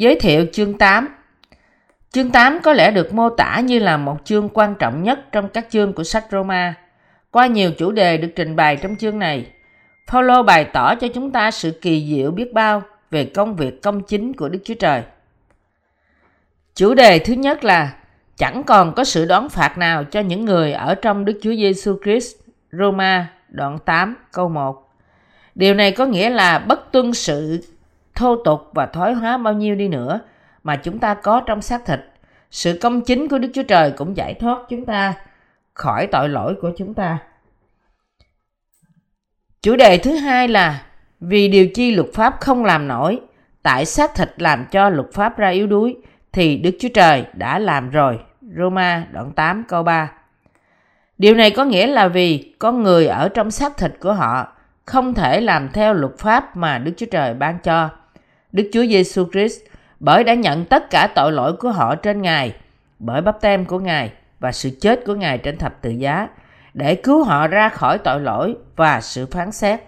Giới thiệu chương 8 Chương 8 có lẽ được mô tả như là một chương quan trọng nhất trong các chương của sách Roma. Qua nhiều chủ đề được trình bày trong chương này, Phaolô bày tỏ cho chúng ta sự kỳ diệu biết bao về công việc công chính của Đức Chúa Trời. Chủ đề thứ nhất là chẳng còn có sự đón phạt nào cho những người ở trong Đức Chúa Giêsu Christ. Roma đoạn 8 câu 1. Điều này có nghĩa là bất tuân sự thô tục và thoái hóa bao nhiêu đi nữa mà chúng ta có trong xác thịt. Sự công chính của Đức Chúa Trời cũng giải thoát chúng ta khỏi tội lỗi của chúng ta. Chủ đề thứ hai là vì điều chi luật pháp không làm nổi, tại xác thịt làm cho luật pháp ra yếu đuối, thì Đức Chúa Trời đã làm rồi. Roma đoạn 8 câu 3 Điều này có nghĩa là vì con người ở trong xác thịt của họ không thể làm theo luật pháp mà Đức Chúa Trời ban cho. Đức Chúa Giêsu Christ bởi đã nhận tất cả tội lỗi của họ trên Ngài, bởi bắp tem của Ngài và sự chết của Ngài trên thập tự giá, để cứu họ ra khỏi tội lỗi và sự phán xét.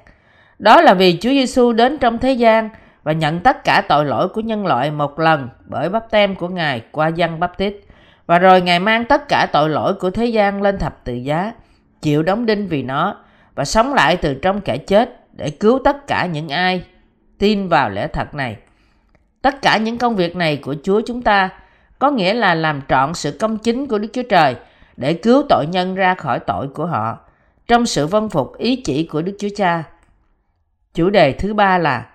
Đó là vì Chúa Giêsu đến trong thế gian và nhận tất cả tội lỗi của nhân loại một lần bởi bắp tem của Ngài qua dân bắp tít. Và rồi Ngài mang tất cả tội lỗi của thế gian lên thập tự giá, chịu đóng đinh vì nó và sống lại từ trong kẻ chết để cứu tất cả những ai tin vào lẽ thật này. Tất cả những công việc này của Chúa chúng ta có nghĩa là làm trọn sự công chính của Đức Chúa Trời để cứu tội nhân ra khỏi tội của họ trong sự vâng phục ý chỉ của Đức Chúa Cha. Chủ đề thứ ba là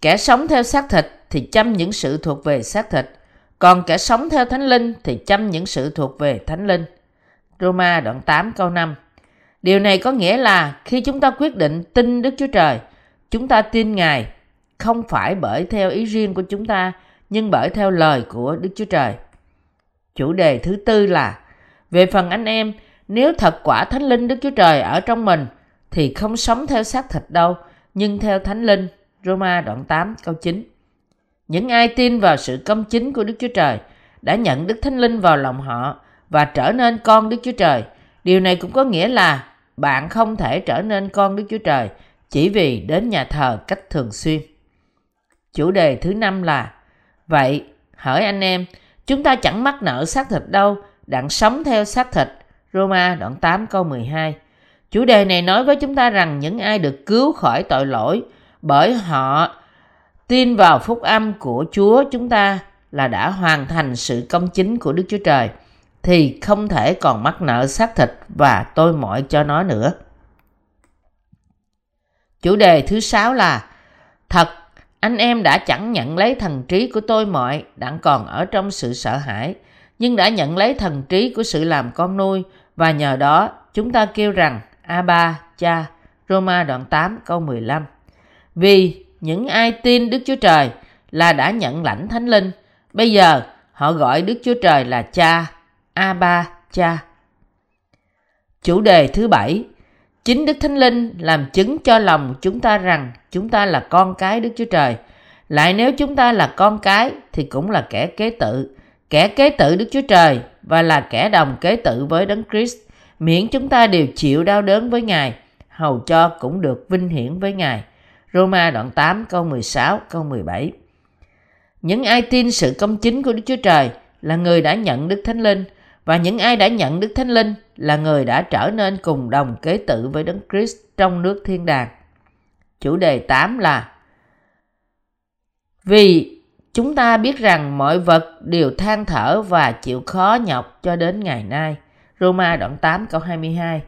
kẻ sống theo xác thịt thì chăm những sự thuộc về xác thịt, còn kẻ sống theo thánh linh thì chăm những sự thuộc về thánh linh. Roma đoạn 8 câu 5 Điều này có nghĩa là khi chúng ta quyết định tin Đức Chúa Trời, chúng ta tin Ngài không phải bởi theo ý riêng của chúng ta, nhưng bởi theo lời của Đức Chúa Trời. Chủ đề thứ tư là về phần anh em, nếu thật quả Thánh Linh Đức Chúa Trời ở trong mình thì không sống theo xác thịt đâu, nhưng theo Thánh Linh. Roma đoạn 8 câu 9 Những ai tin vào sự công chính của Đức Chúa Trời đã nhận Đức Thánh Linh vào lòng họ và trở nên con Đức Chúa Trời. Điều này cũng có nghĩa là bạn không thể trở nên con Đức Chúa Trời chỉ vì đến nhà thờ cách thường xuyên. Chủ đề thứ năm là Vậy, hỏi anh em, chúng ta chẳng mắc nợ xác thịt đâu, đặng sống theo xác thịt. Roma đoạn 8 câu 12 Chủ đề này nói với chúng ta rằng những ai được cứu khỏi tội lỗi bởi họ tin vào phúc âm của Chúa chúng ta là đã hoàn thành sự công chính của Đức Chúa Trời thì không thể còn mắc nợ xác thịt và tôi mọi cho nó nữa. Chủ đề thứ sáu là Thật, anh em đã chẳng nhận lấy thần trí của tôi mọi, đặng còn ở trong sự sợ hãi, nhưng đã nhận lấy thần trí của sự làm con nuôi và nhờ đó chúng ta kêu rằng A-ba, cha, Roma đoạn 8 câu 15. Vì những ai tin Đức Chúa Trời là đã nhận lãnh Thánh Linh, bây giờ họ gọi Đức Chúa Trời là cha, A-ba, cha. Chủ đề thứ bảy, chính Đức Thánh Linh làm chứng cho lòng chúng ta rằng chúng ta là con cái Đức Chúa Trời. Lại nếu chúng ta là con cái thì cũng là kẻ kế tự, kẻ kế tự Đức Chúa Trời và là kẻ đồng kế tự với Đấng Christ, miễn chúng ta đều chịu đau đớn với Ngài, hầu cho cũng được vinh hiển với Ngài. Roma đoạn 8 câu 16 câu 17 Những ai tin sự công chính của Đức Chúa Trời là người đã nhận Đức Thánh Linh và những ai đã nhận Đức Thánh Linh là người đã trở nên cùng đồng kế tử với Đấng Christ trong nước thiên đàng. Chủ đề 8 là, Vì chúng ta biết rằng mọi vật đều than thở và chịu khó nhọc cho đến ngày nay. Roma đoạn 8 câu 22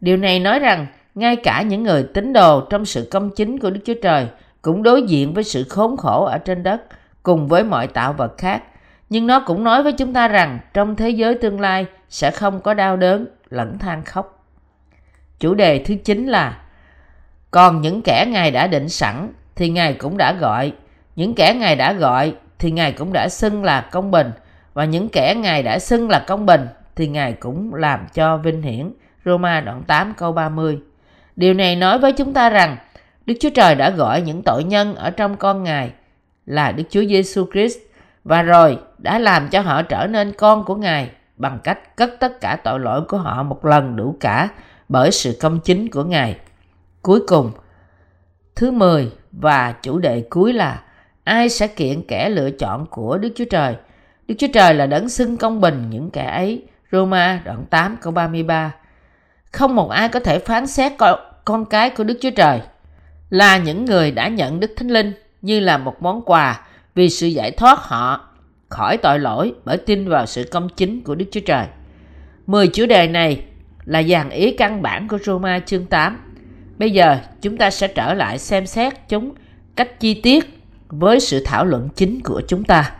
Điều này nói rằng ngay cả những người tín đồ trong sự công chính của Đức Chúa Trời cũng đối diện với sự khốn khổ ở trên đất cùng với mọi tạo vật khác. Nhưng nó cũng nói với chúng ta rằng trong thế giới tương lai sẽ không có đau đớn, lẫn than khóc. Chủ đề thứ chín là, Còn những kẻ Ngài đã định sẵn thì Ngài cũng đã gọi. Những kẻ Ngài đã gọi thì Ngài cũng đã xưng là công bình. Và những kẻ Ngài đã xưng là công bình thì Ngài cũng làm cho vinh hiển. Roma đoạn 8 câu 30 Điều này nói với chúng ta rằng Đức Chúa Trời đã gọi những tội nhân ở trong con Ngài là Đức Chúa Giêsu Christ và rồi đã làm cho họ trở nên con của Ngài bằng cách cất tất cả tội lỗi của họ một lần đủ cả bởi sự công chính của Ngài. Cuối cùng, thứ 10 và chủ đề cuối là ai sẽ kiện kẻ lựa chọn của Đức Chúa Trời? Đức Chúa Trời là đấng xưng công bình những kẻ ấy. Roma đoạn 8 câu 33 Không một ai có thể phán xét con cái của Đức Chúa Trời là những người đã nhận Đức Thánh Linh như là một món quà vì sự giải thoát họ khỏi tội lỗi bởi tin vào sự công chính của Đức Chúa Trời. Mười chủ đề này là dàn ý căn bản của Roma chương 8. Bây giờ, chúng ta sẽ trở lại xem xét chúng cách chi tiết với sự thảo luận chính của chúng ta.